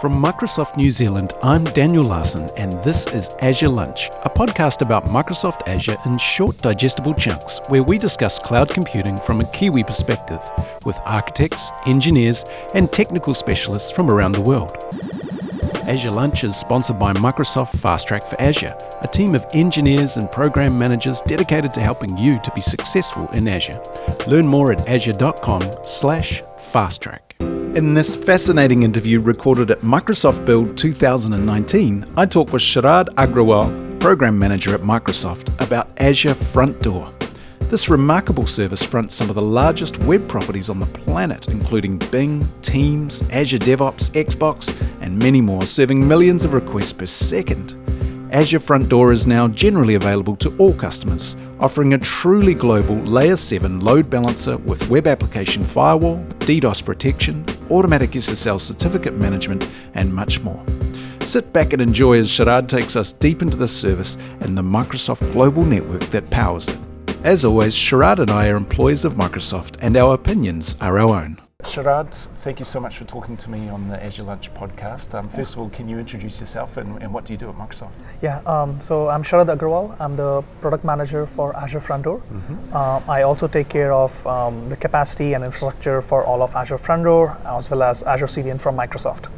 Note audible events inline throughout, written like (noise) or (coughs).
From Microsoft New Zealand, I'm Daniel Larson, and this is Azure Lunch, a podcast about Microsoft Azure in short, digestible chunks, where we discuss cloud computing from a Kiwi perspective with architects, engineers, and technical specialists from around the world. Azure Lunch is sponsored by Microsoft Fast Track for Azure, a team of engineers and program managers dedicated to helping you to be successful in Azure. Learn more at azure.com/fasttrack. In this fascinating interview recorded at Microsoft Build 2019, I talk with Sharad Agrawal, Program Manager at Microsoft, about Azure Front Door. This remarkable service fronts some of the largest web properties on the planet, including Bing, Teams, Azure DevOps, Xbox, and many more, serving millions of requests per second. Azure Front Door is now generally available to all customers, offering a truly global Layer 7 load balancer with web application firewall, DDoS protection, automatic SSL certificate management, and much more. Sit back and enjoy as Sharad takes us deep into the service and the Microsoft global network that powers it. As always, Sharad and I are employees of Microsoft, and our opinions are our own. Sharad, thank you so much for talking to me on the Azure Lunch podcast. Um, first of all, can you introduce yourself and, and what do you do at Microsoft? Yeah, um, so I'm Sharad Agrawal. I'm the product manager for Azure Front Door. Mm-hmm. Uh, I also take care of um, the capacity and infrastructure for all of Azure Front Door as well as Azure CDN from Microsoft.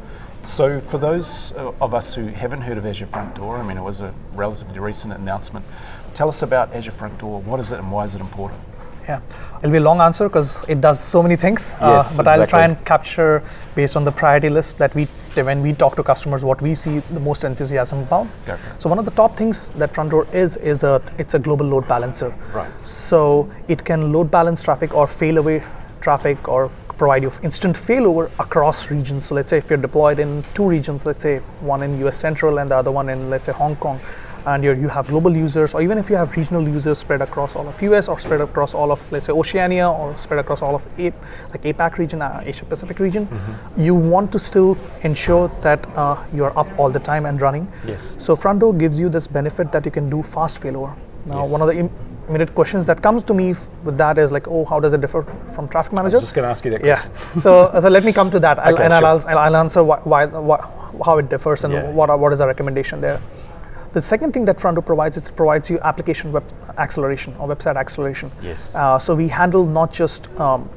So, for those uh, of us who haven't heard of Azure Front Door, I mean, it was a relatively recent announcement. Tell us about Azure Front Door. What is it and why is it important? Yeah, it'll be a long answer because it does so many things. Uh, yes, uh, but exactly. I'll try and capture based on the priority list that we when we talk to customers what we see the most enthusiasm about. Okay. So one of the top things that front door is is a it's a global load balancer. Right. So it can load balance traffic or fail away traffic or provide you instant failover across regions. So let's say if you're deployed in two regions, let's say one in US Central and the other one in let's say Hong Kong, and you have global users, or even if you have regional users spread across all of US or spread across all of, let's say, Oceania or spread across all of like APAC region, uh, Asia Pacific region, mm-hmm. you want to still ensure that uh, you're up all the time and running. Yes. So front door gives you this benefit that you can do fast failover. Now, yes. one of the Im- immediate questions that comes to me f- with that is like, oh, how does it differ from traffic manager? I was just going to ask you that question. Yeah. so, so let me come to that, (laughs) I'll, okay, and sure. I'll, I'll, answer why, why, why, how it differs and yeah. what, are, what is our recommendation there. The second thing that Front Door provides is it provides you application web acceleration or website acceleration. Yes. Uh, so we handle not just um,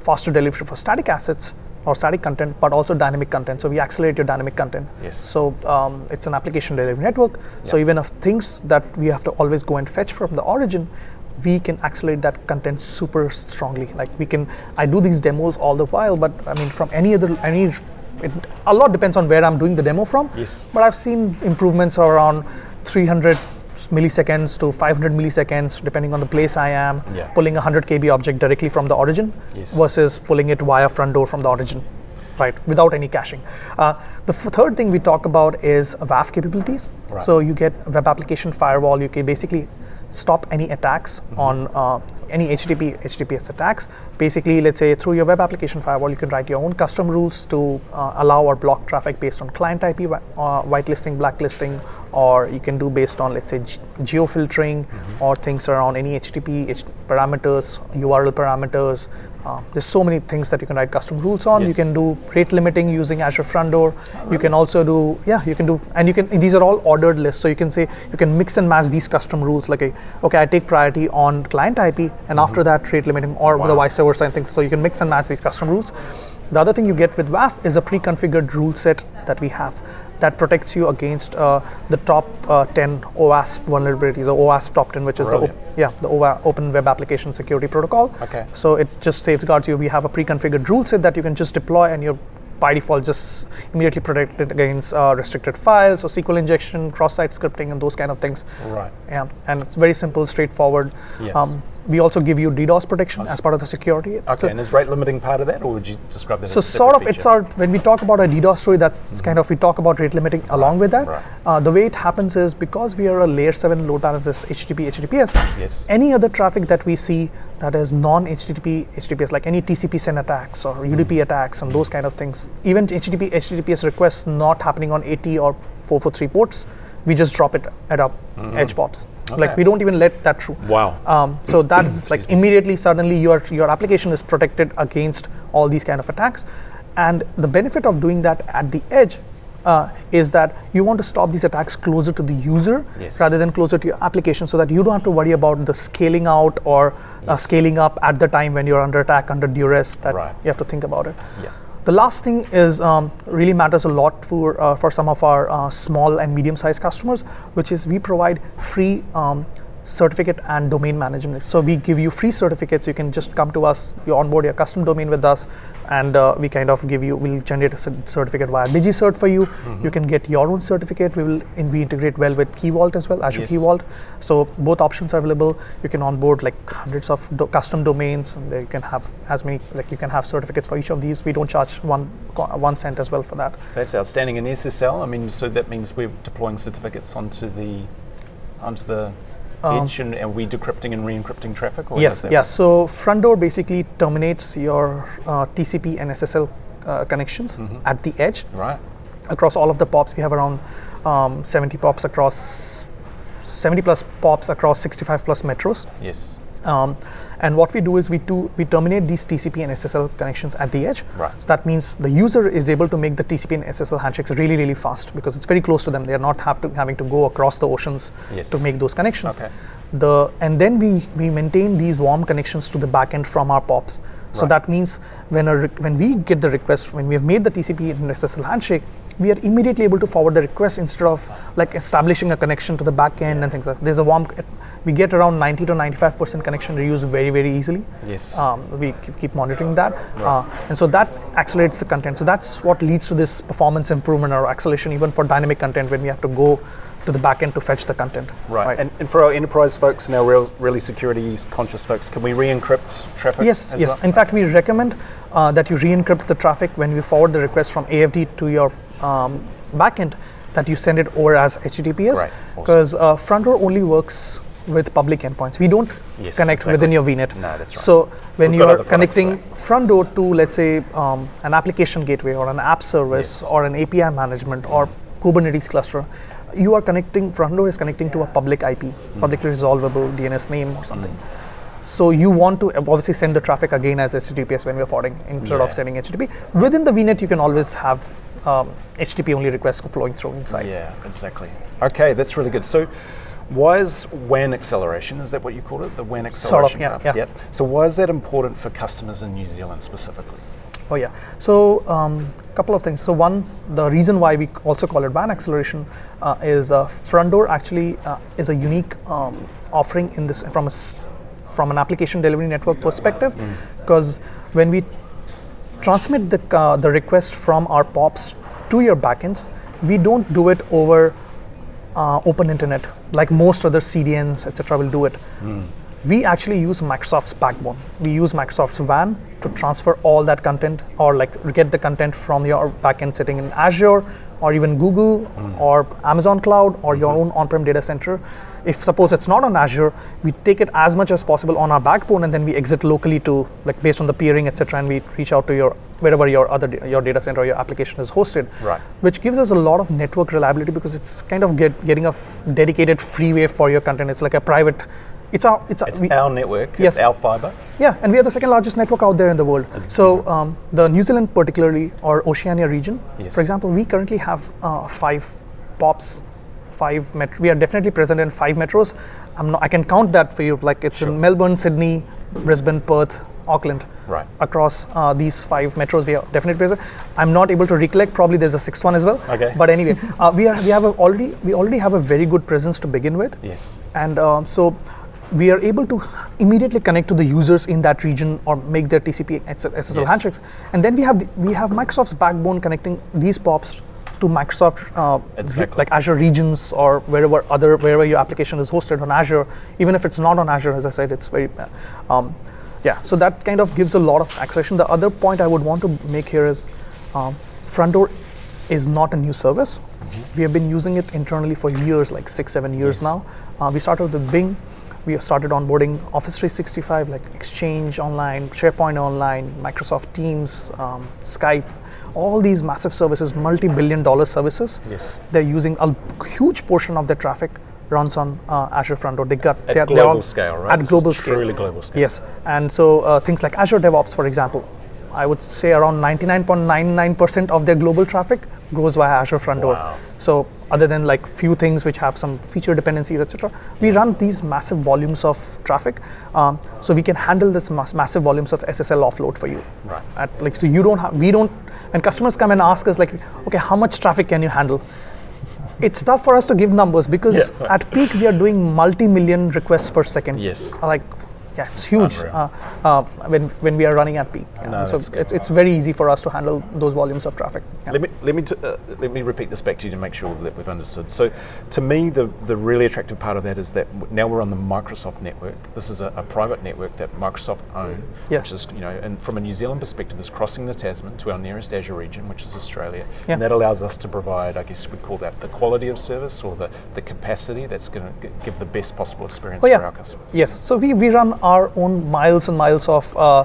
faster delivery for static assets or static content, but also dynamic content. So we accelerate your dynamic content. Yes. So um, it's an application delivery network. So even if things that we have to always go and fetch from the origin, we can accelerate that content super strongly. Like we can, I do these demos all the while, but I mean from any other any it, a lot depends on where I'm doing the demo from. Yes. But I've seen improvements around 300 milliseconds to 500 milliseconds, depending on the place I am, yeah. pulling a 100 KB object directly from the origin yes. versus pulling it via front door from the origin, right, without any caching. Uh, the f- third thing we talk about is WAF capabilities. Right. So you get web application firewall, you can basically stop any attacks mm-hmm. on uh, any HTTP HTTPS attacks. Basically, let's say through your web application firewall, you can write your own custom rules to uh, allow or block traffic based on client IP uh, whitelisting, blacklisting, or you can do based on let's say ge- geofiltering mm-hmm. or things around any HTTP H- parameters, URL parameters, uh, there's so many things that you can write custom rules on. Yes. You can do rate limiting using Azure Front Door. You can also do yeah, you can do and you can these are all ordered lists. So you can say you can mix and match these custom rules. Like a, okay, I take priority on client IP, and mm-hmm. after that rate limiting, or wow. the vice versa and things. So you can mix and match these custom rules. The other thing you get with WAF is a pre-configured rule set that we have that protects you against uh, the top uh, 10 OWASP vulnerabilities, or OWASP top 10, which is Brilliant. the yeah the Open Web Application Security Protocol. Okay. So it just safeguards you. We have a pre-configured rule set that you can just deploy, and you're by default just immediately protected against uh, restricted files or SQL injection, cross-site scripting, and those kind of things. Right. Yeah, and it's very simple, straightforward. Yes. Um, we also give you DDoS protection as part of the security. Okay, so and is rate limiting part of that, or would you describe that? So sort of, feature? it's our when we talk about a DDoS story, that's mm-hmm. kind of we talk about rate limiting right. along with that. Right. Uh, the way it happens is because we are a layer seven load balancer, HTTP, HTTPS. Yes. Any other traffic that we see that is non-HTTP, HTTPS, like any TCP SYN attacks or mm-hmm. UDP attacks and those kind of things, even HTTP, HTTPS requests not happening on 80 or 443 ports we just drop it at our mm-hmm. edge pops. Okay. Like we don't even let that through. Wow. Um, so (coughs) that's like immediately, suddenly your your application is protected against all these kind of attacks. And the benefit of doing that at the edge uh, is that you want to stop these attacks closer to the user Yes. rather than closer to your application so that you don't have to worry about the scaling out or uh, scaling up at the time when you're under attack, under duress, that Right. you have to think about it. Yeah. The last thing is um, really matters a lot for uh, for some of our uh, small and medium-sized customers, which is we provide free um, certificate and domain management. So we give you free certificates. You can just come to us, you onboard your custom domain with us, and uh, we kind of give you. We'll generate a certificate via DigiCert for you. You can get your own certificate. We will and we integrate well with Key Vault as well, Azure Yes. Key Vault. So both options are available. You can onboard like hundreds of do- custom domains, and you can have as many like you can have certificates for each of these. We don't charge one one cent as well for that. That's outstanding. in SSL, I mean, so that means we're deploying certificates onto the onto the Um, edge, and are we decrypting and re-encrypting traffic? Or Yes, yes. So front door basically terminates your uh, TCP and SSL uh, connections Mm-hmm. at the edge? Right. across all of the POPs. We have around um, 70 POPs across 70 plus POPs across 65 plus metros. Yes. Um, and what we do is we do we terminate these TCP and SSL connections at the edge. Right. So that means the user is able to make the TCP and SSL handshakes really really fast because it's very close to them. They are not have to having to go across the oceans Yes. to make those connections. Okay. The and then we we maintain these warm connections to the backend from our POPs. So Right. that means when a when we get the request when we have made the TCP and SSL handshake, we are immediately able to forward the request instead of like establishing a connection to the backend and things like. That. There's a warm. We get around 90 to 95 percent connection reuse very very easily. Yes. Um, we keep, monitoring that, uh, and so that accelerates the content. So that's what leads to this performance improvement or acceleration even for dynamic content when we have to go to the backend to fetch the content. Right. And, and for our enterprise folks and our real, really security conscious folks, can we re-encrypt traffic? Yes, yes. well? In fact, we recommend uh, that you re-encrypt the traffic when we forward the request from AFD to your um, backend, that you send it over as HTTPS, Right, awesome. because uh, front door only works with public endpoints. We don't Yes, connect exactly. within your VNet. No, that's right. So when We've you're connecting front door to, let's say, um, an application gateway or an app service Yes. or an API management or Kubernetes cluster, you are connecting. Front door is connecting to a public IP, Hmm. publicly resolvable DNS name or something. So you want to obviously send the traffic again as HTTPS when we're forwarding instead of sending HTTP. Within the VNet, you can always have um, HTTP only requests flowing through inside. Yeah, exactly. Okay, that's really good. So, why is WAN acceleration? Is that what you called it? The WAN acceleration? Sort of, yeah, yeah. So, why is that important for customers in New Zealand specifically? Oh yeah. So a um, couple of things. So one, the reason why we also call it WAN acceleration uh, is uh, front door actually uh, is a unique um, offering in this from a from an application delivery network perspective, because when we transmit the uh, the request from our POPs to your backends, we don't do it over uh, open internet like most other CDNs, etc. will do it. We actually use Microsoft's backbone. We use Microsoft's WAN to transfer all that content or like get the content from your backend sitting in Azure or even Google hmm. or Amazon Cloud or your hmm. own on-prem data center. If suppose it's not on Azure, we take it as much as possible on our backbone and then we exit locally to like based on the peering, etc. And we reach out to your wherever your other da- your data center or your application is hosted Right. which gives us a lot of network reliability because it's kind of get, getting a f- dedicated freeway for your content. It's like a private. It's our. It's, our- It's we- our network, Yes. it's our fiber. yeah, and we are the second largest network out there in the world. So um, the New Zealand, particularly or Oceania region, Yes. for example, we currently have uh, five pops. Five met- we are definitely present in five metros. I'm not, I can count that for you. Like it's Sure. in Melbourne, Sydney, Brisbane, Perth, Auckland Right. across uh, these five metros. We are definitely present. I'm not able to recollect. Probably there's a sixth one as well. Okay. But anyway, uh, we are we have a already we already have a very good presence to begin with, Yes. and um, so we are able to immediately connect to the users in that region or make their TCP SSL Yes. handshakes. And then we have the, we have Microsoft's backbone connecting these POPs to Microsoft uh, Exactly. like Azure regions or wherever other wherever your application is hosted on Azure. Even if it's not on Azure, as I said, it's very uh, um, yeah. So that kind of gives a lot of acceleration. The other point I would want to make here is um, front door is not a new service. We have been using it internally for years, like six, seven years Yes. now. Uh, we started with Bing. We have started onboarding Office 365, like Exchange Online, SharePoint Online, Microsoft Teams, um, Skype, all these massive services, multi-billion dollar services. Yes. They're using a huge portion of their traffic runs on uh, Azure front door. They got At they're, they're global all scale, right? At This global scale. truly global scale. Yes, and so uh, things like Azure DevOps, for example, I would say around 99.99% of their global traffic goes via Azure Front Door. Wow. So other than like few things which have some feature dependencies, etc., we run these massive volumes of traffic. Um, so we can handle this mass- massive volumes of SSL offload for you. Right. At, like so you don't have we don't when customers come and ask us like okay how much traffic can you handle (laughs) it's tough for us to give numbers because Yeah. at peak we are doing multi-million requests per second Yes. Like yeah it's huge uh, uh, when, when we are running at peak Yeah. No, so it's, it's very easy for us to handle those volumes of traffic Yeah. Let me let me t- uh, let me repeat this back to you to make sure that we've understood. So, to me, the the really attractive part of that is that now we're on the Microsoft network. This is a, a private network that Microsoft own, Yeah. which is you know, and from a New Zealand perspective, is crossing the Tasman to our nearest Azure region, which is Australia, and that allows us to provide, I guess we'd call that the quality of service or the the capacity that's going to give the best possible experience Oh, for our customers. Yes, so we, we run our own miles and miles of uh,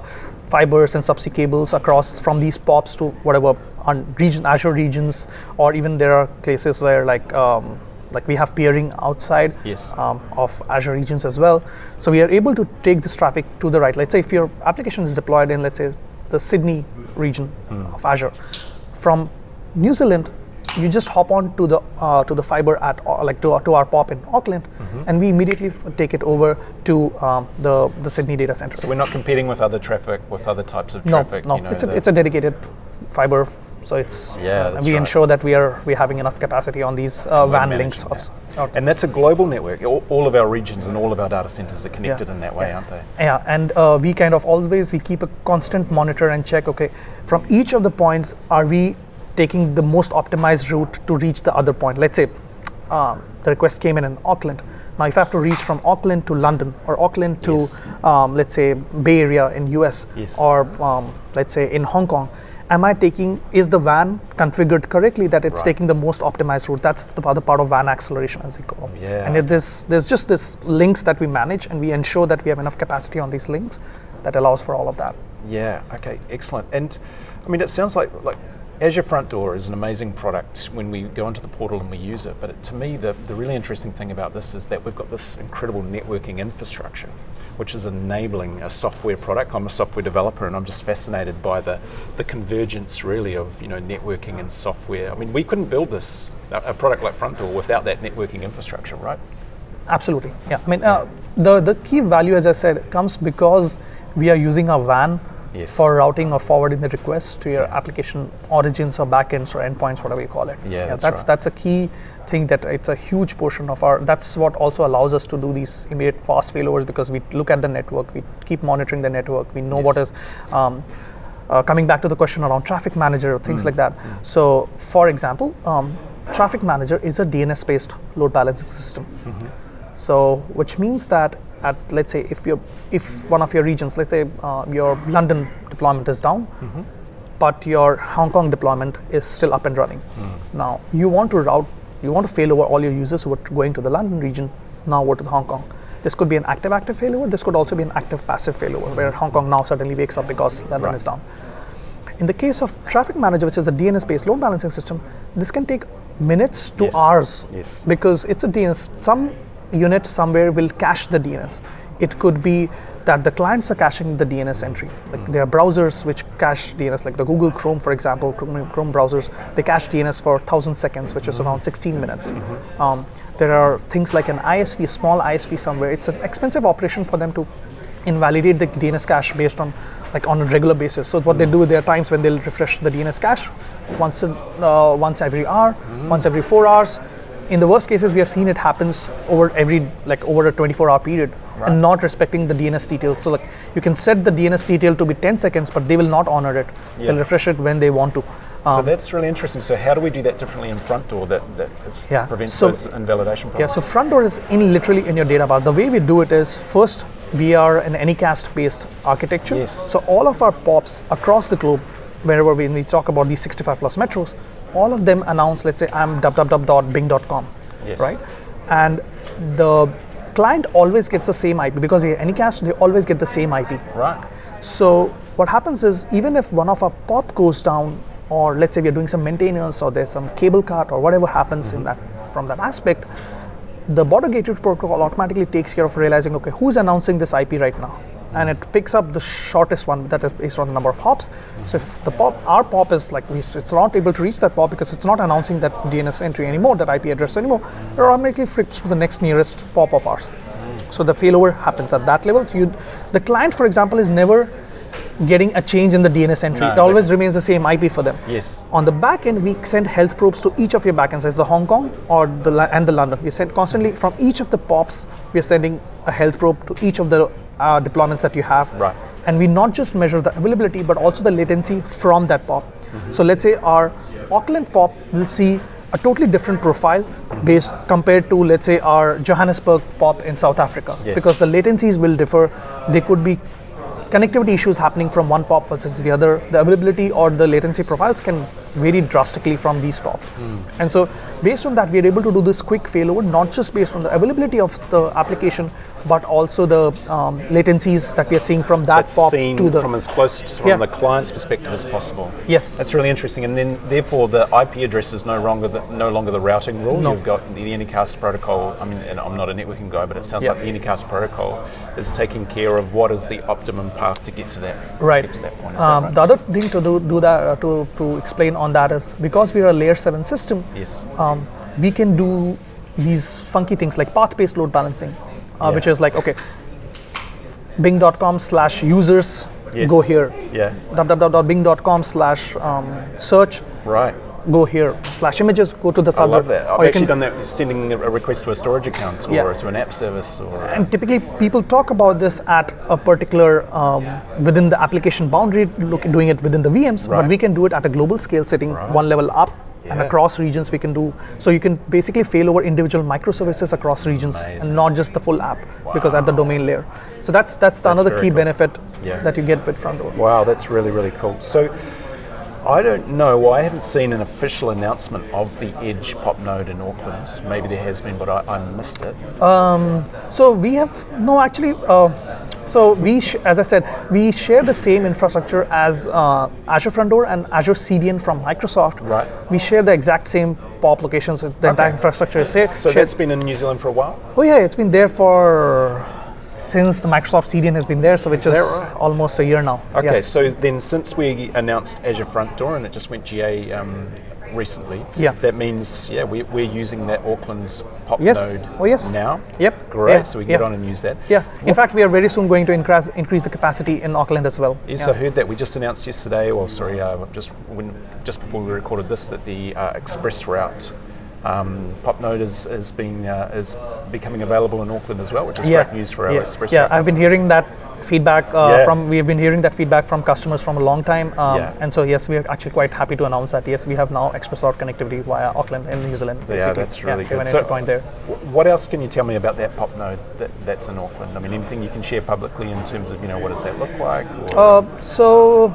fibers and subsea cables across from these POPs to whatever on region Azure regions, or even there are places where like um, like we have peering outside Yes. um, of Azure regions as well. So we are able to take this traffic to the right. Let's say if your application is deployed in let's say the Sydney region of Azure, from New Zealand, you just hop on to the uh, to the fiber at uh, like to, to our POP in Auckland, and we immediately f- take it over to um, the the Sydney data center. So we're not competing with other traffic, with other types of traffic. no, you know, it's a it's a dedicated fiber, so it's Yeah, uh, we right. ensure that we are we having enough capacity on these uh, WAN links. Of. And that's a global network. All, all of our regions and all of our data centers are connected Yeah. in that way, Yeah. aren't they? Yeah, and uh, we kind of always we keep a constant monitor and check. Okay, from each of the points, are we taking the most optimized route to reach the other point? Let's say um, the request came in in Auckland. Now, if I have to reach from Auckland to London or Auckland to, Yes. um, let's say, Bay Area in US Yes. or um, let's say in Hong Kong, am I taking is the WAN configured correctly that it's Right. taking the most optimized route? That's the other part of WAN acceleration, as we call. it. Yeah. And it, there's there's just this links that we manage, and we ensure that we have enough capacity on these links that allows for all of that. Yeah. Okay. Excellent. And I mean, it sounds like like Azure Front Door is an amazing product when we go into the portal and we use it. But it, to me, the the really interesting thing about this is that we've got this incredible networking infrastructure, which is enabling a software product. I'm a software developer, and I'm just fascinated by the the convergence really of you know networking and software. I mean, we couldn't build this a, product like Front Door without that networking infrastructure, right? Absolutely. Yeah. I mean, uh, the the key value, as I said, comes because we are using our WAN Yes. for routing or forwarding the request to your application origins or backends or endpoints, whatever you call it. Yeah, that's that's right. that's a key thing that it's a huge portion of our. That's what also allows us to do these immediate fast failovers because we look at the network, we keep monitoring the network, we know what Yes. is. Um, uh, coming back to the question around traffic manager or Mm. things like that. So, for example, um, traffic manager is a DNS-based load balancing system. So, which means that at let's say if you if one of your regions, let's say uh, your London deployment is down, mm-hmm. but your Hong Kong deployment is still up and running. Mm. Now you want to route, you want to fail over all your users who are going to the London region now over to the Hong Kong. This could be an active active failover. This could also be an active passive failover mm-hmm. where Hong Kong now suddenly wakes up because London Right. is down. In the case of Traffic Manager, which is a DNS-based load balancing system, this can take minutes to Yes. hours Yes. because it's a DNS. Some unit somewhere will cache the DNS. It could be that the clients are caching the DNS entry. Like hmm. there are browsers which cache DNS, like the Google Chrome, for example, Chrome, Chrome browsers, they cache DNS for 1,000 seconds, which is hmm. around 16 minutes. Mm-hmm. Um, there are things like an ISP, small ISP somewhere. It's an expensive operation for them to invalidate the DNS cache based on like on a regular basis. So what they hmm. do, there are times when they'll refresh the DNS cache once uh, once every hour, once every four hours. In the worst cases, we have seen it happens over every like over a 24-hour period and not respecting the DNS TTLs. So like you can set the DNS TTL to be 10 seconds, but they will not honor it. Yeah. They'll refresh it when they want to. so Um, that's really interesting. So how do we do that differently in Front Door that, that Yeah, prevents so- those invalidation problems? Yeah, so front door is in literally in your data bar. The way we do it is first we are an Anycast based architecture. Yes. So all of our POPs across the globe, wherever we, we talk about these 65 plus metros, all of them announce, let's say I'm www.bing.com, Yes. right? And the client always gets the same IP because they're Anycast, they always get the same IP. Right. So what happens is even if one of our pop goes down, or let's say we're doing some maintenance, or there's some cable cut, or whatever happens in mm-hmm. that from that aspect, the border gateway protocol automatically takes care of realizing okay who's announcing this IP right now. And it picks up the shortest one that is based on the number of hops. So if the pop, our pop is like we, it's not able to reach that pop because it's not announcing that DNS entry anymore, that IP address anymore. It automatically flips to the next nearest pop of ours. So the failover happens at that level. So you, the client, for example, is never getting a change in the DNS entry. No, it always exactly. remains the same IP for them. Yes. On the back end, we send health probes to each of your backends, as the Hong Kong or the and the London. We send constantly from each of the pops. We are sending a health probe to each of the uh, deployments that you have. Right. And we not just measure the availability, but also the latency from that pop. So let's say our Auckland pop will see a totally different profile based compared to let's say our Johannesburg pop in South Africa Yes. because the latencies will differ. They could be connectivity issues happening from one pop versus the other. The availability or the latency profiles can vary drastically from these pops. And so, based on that, we are able to do this quick failover, not just based on the availability of the application, but also the um, latencies that we are seeing from that That's pop to the. from as close to, from Yeah. the client's perspective as possible. Yes. That's really interesting. And then, therefore, the IP address is no longer the, no longer the routing rule. No. You've got the Unicast protocol. I mean, and I'm not a networking guy, but it sounds Yeah. like the Unicast protocol is taking care of what is the optimum path to get to that. Right. To that point. Is that Um, right? The other thing to do, do that uh, to, to explain on that is because we are a layer 7 system, yes. um, we can do these funky things like path-based load balancing, uh, which is like okay, bing.com slash users Yes. go here, Yeah. www.bing.com slash um, search Right. Go here, slash images go to the I server. love that. I've Or you actually can- done that sending a request to a storage account or Yeah. to an app service or. And typically, people talk about this at a particular um, within the application boundary, look, doing it within the VMs. Right. But we can do it at a global scale, sitting Right. one level up and across regions. We can do so. You can basically fail over individual microservices across regions, Amazing. and not just the full app, because at the domain layer. So that's that's, That's another key cool. benefit Yeah. that you get with front door. Wow, that's really, really cool. So, I don't know, well, I haven't seen an official announcement of the Edge pop node in Auckland. Maybe there has been, but I, I missed it. So we have no actually. Uh, so we, sh- as I said, we share the same infrastructure as uh, Azure Front Door and Azure CDN from Microsoft. Right. We share the exact same POP locations. The entire infrastructure is shared. So, shared. that's been in New Zealand for a while? oh yeah, it's been there for since the Microsoft CDN has been there, so which Is is, right? almost a year now. Okay, Yeah. so then since we announced Azure Front Door and it just went GA um, recently, Yeah. that means, yeah, we, we're using that Auckland pop Yes. node Oh, yes. now. Yep. Great, Yeah. so we can Yeah. get on and use that. Yeah. In fact, we are very soon going to increase increase the capacity in Auckland as well. Yes. I heard that. We just announced yesterday, or sorry, uh, just when just before we recorded this, that the uh, ExpressRoute um, pop node is is being uh, is becoming available in Auckland as well, which is great news for our yeah. Express Yeah, I've been hearing that feedback uh, Yeah. from. We've been hearing that feedback from customers from a long time, um, Yeah. and so yes, we are actually quite happy to announce that. Yes, we have now ExpressRoute connectivity via Auckland in New Zealand. Yeah, that's really yeah, good. So- point there. What else can you tell me about that pop node that, that's in Auckland? I mean, anything you can share publicly in terms of you know what does that look like? Or, Uh, so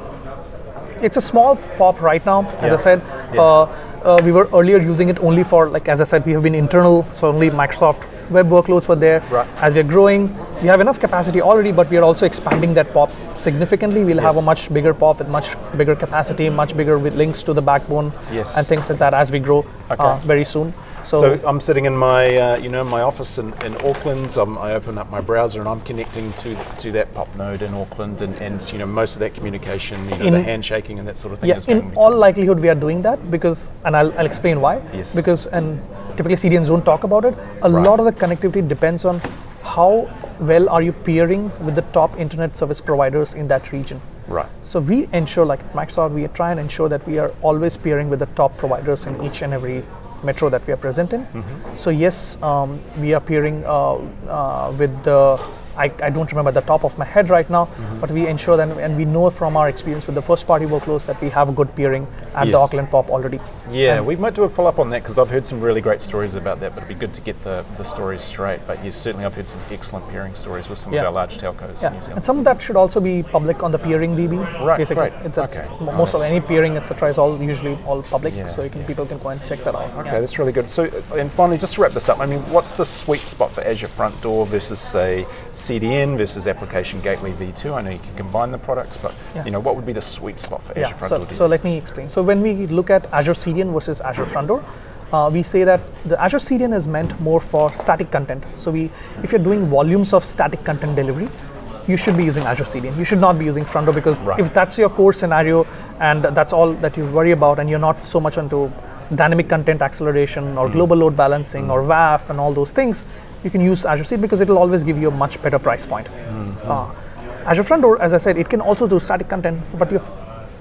it's a small pop right now. As Yeah. I said, Yeah. uh, uh, we were earlier using it only for like as I said, we have been internal, so only Microsoft web workloads were there. Right. As we're growing, we have enough capacity already, but we are also expanding that pop significantly. We'll have a much bigger pop with much bigger capacity, much bigger with links to the backbone Yes. and things like that as we grow uh, very soon. So, So I'm sitting in my, uh, you know, my office in, in Auckland. Um, I open up my browser and I'm connecting to to that pop node in Auckland, and, and you know most of that communication, you know, the handshaking and that sort of thing yeah, is in all likelihood, we are doing that because, and I'll, I'll explain why. Yes. Because, and typically CDNs don't talk about it. A Right. lot of the connectivity depends on how well are you peering with the top internet service providers in that region. right. So we ensure, like Microsoft, we try and ensure that we are always peering with the top providers in each and every metro that we are present in. Mm-hmm. So yes, um, we are peering uh, uh, with the. I, I don't remember the top of my head right now, Mm-hmm. but we ensure that, and we know from our experience with the first-party workloads that we have a good peering at the Auckland POP already. Yeah, we might do a follow up on that because I've heard some really great stories about that. But it'd be good to get the, the stories straight. But yes, certainly I've heard some excellent peering stories with some Yeah. of our large telcos Yeah, in New Zealand. and some of that should also be public on the PeeringDB. Right, basically. great. It's, it's Okay. m- Oh, most of any peering, etc., is all usually all public, Yeah, so you can people can go and check that out. Okay, that's really good. So, and finally, just to wrap this up, I mean, what's the sweet spot for Azure Front Door versus, say, CDN versus Application Gateway V2? I know you can combine the products, but Yeah. you know, what would be the sweet spot for Azure Yeah, Front so, Door? do so let me explain. So when we look at Azure CDN versus Azure Front Door, uh, we say that the Azure CDN is meant more for static content. So we, if you're doing volumes of static content delivery, you should be using Azure CDN. You should not be using Front Door because Right. if that's your core scenario and that's all that you worry about, and you're not so much into dynamic content acceleration or global load balancing or WAF and all those things, you can use Azure CDN because it'll always give you a much better price point. Uh, Azure Front Door, as I said, it can also do static content, but you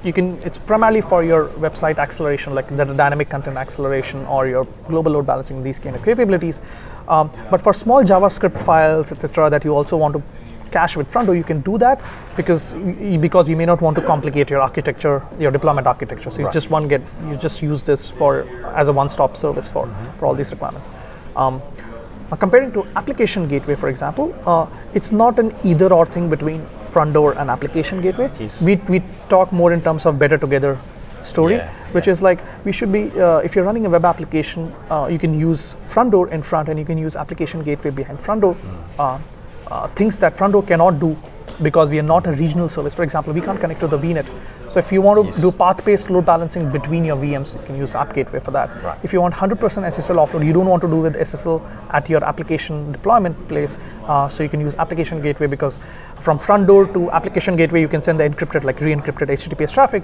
you can it's primarily for your website acceleration like the dynamic content acceleration or your global load balancing these kind of capabilities. Um, but for small javascript files etc that you also want to cache with front door you can do that because y- because you may not want to complicate your architecture your deployment architecture so you Right. just want get you just use this for as a one-stop service for for all these requirements um, now, comparing to application gateway, for example, uh, it's not an either or thing between front door and application gateway. Yes. We, we talk more in terms of better together story, Yeah, which is like we should be, uh, if you're running a web application, uh, you can use front door in front and you can use application gateway behind front door. Uh, uh, things that front door cannot do because we are not a regional service. For example, we can't connect to the VNet. So if you want to Yes. do path-based load balancing between your VMs, you can use App Gateway for that. Right. If you want 100% SSL offload, you don't want to do with SSL at your application deployment place, uh, so you can use Application Gateway because from front door to Application Gateway, you can send the encrypted, like re-encrypted HTTPS traffic.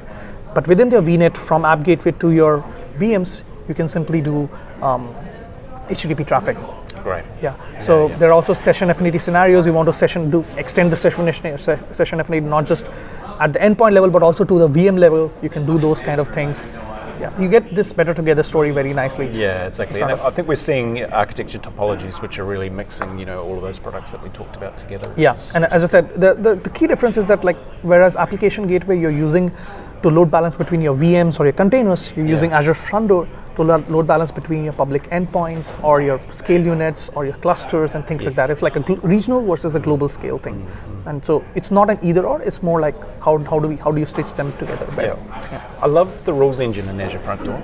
But within your VNet, from App Gateway to your VMs, you can simply do um, HTTP traffic. Great. Yeah. So yeah. there are also session affinity scenarios. You want to session do extend the session affinity, session affinity not just at the endpoint level, but also to the VM level. You can do those kind of things. Yeah. You get this better together story very nicely. Yeah, exactly. And I think we're seeing architecture topologies which are really mixing, you know, all of those products that we talked about together. Yeah, and as I said, the, the, the key difference is that like whereas application gateway you're using to load balance between your VMs or your containers, you're using Azure Front Door to load balance between your public endpoints or your scale units or your clusters and things like that. It's like a gl- regional versus a global scale thing, Mm-hmm. and so it's not an either or. It's more like how, how do we how do you stitch them together better? Yeah. I love the rules engine in Azure Front Door.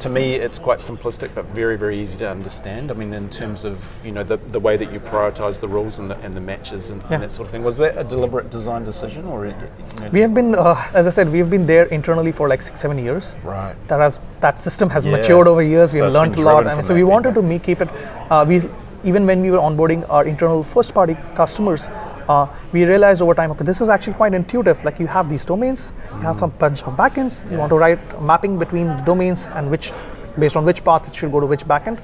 To me, it's quite simplistic but very, very easy to understand. I mean, in terms of you know the, the way that you prioritize the rules and the, and the matches and, Yeah. and that sort of thing. Was that a deliberate design decision, or you know, We have been, uh, as I said, we've been there internally for like six, seven years. right? that has that system has Yeah. matured over years. We've learned a lot, and so we wanted to make keep it. Uh, we even when we were onboarding our internal first-party customers, uh, we realized over time, okay, this is actually quite intuitive. Like you have these domains, you have some bunch of backends. You want to write mapping between the domains and which, based on which path it should go to which backend.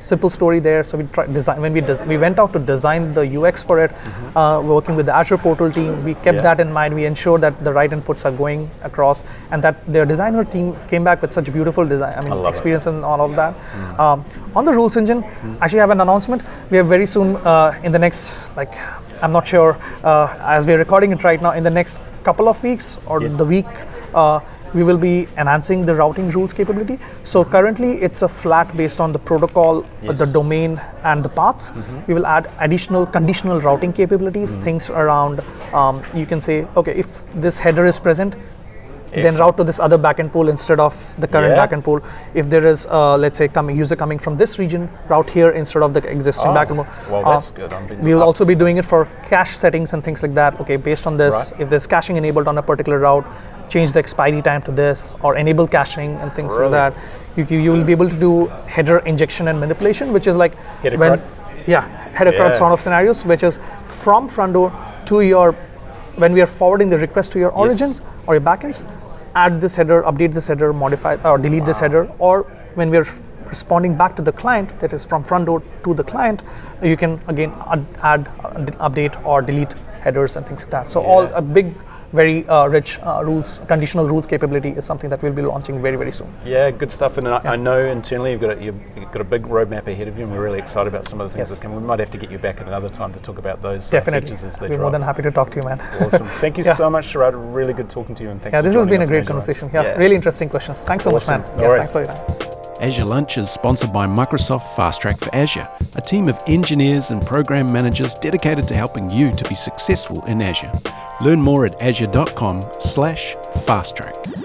Simple story there. So we tried design when we des- we went out to design the UX for it, uh, working with the Azure portal team. We kept Yeah. that in mind. We ensured that the right inputs are going across, and that their designer team came back with such beautiful design. I mean, I love it. experience and all of that. Um, on the rules engine, I actually have an announcement. We have very soon uh, in the next like I'm not sure uh, as we're recording it right now. In the next couple of weeks or Yes. the week. Uh, we will be enhancing the routing rules capability. So currently it's a flat based on the protocol, uh, the Mm-hmm. domain, and the paths. We will add additional conditional routing capabilities, things around. Um, you can say, okay, if this header is present, then route to this other backend pool instead of the current Yeah. backend pool. If there is, uh, let's say, coming user coming from this region, route here instead of the existing Oh, backend pool. well, Uh, good. I'm We'll also be doing it for cache settings and things like that. Okay, based on this, Right. if there's caching enabled on a particular route, change the expiry time to this, or enable caching and things like that. Brilliant. You, you will be able to do header injection and manipulation, which is like Header when, crud? yeah, header crud Yeah. sort of scenarios, which is from front door to your when we are forwarding the request to your origins or your backends, add this header, update this header, modify or delete this header, or when we are responding back to the client, that is from front door to the client, you can again add, add update or delete headers and things like that. So all a big, very uh, rich uh, rules, conditional rules capability is something that we'll be launching very very soon. Yeah, good stuff. And I, I know internally you've got a, you've got a big roadmap ahead of you, and we're really excited about some of the things Yes. that come. We might have to get you back at another time to talk about those uh, Definitely, features as they we're more than happy to talk to you, man. Awesome. Thank you (laughs) Yeah. so much, Sharad. Really good talking to you, and thanks Yeah, this has been a great conversation. Yeah, really interesting questions. Thanks so Awesome. much, man. No yeah, worries. thanks for your time. Azure Lunch is sponsored by Microsoft Fast Track for Azure, a team of engineers and program managers dedicated to helping you to be successful in Azure. Learn more at azure.com/fasttrack.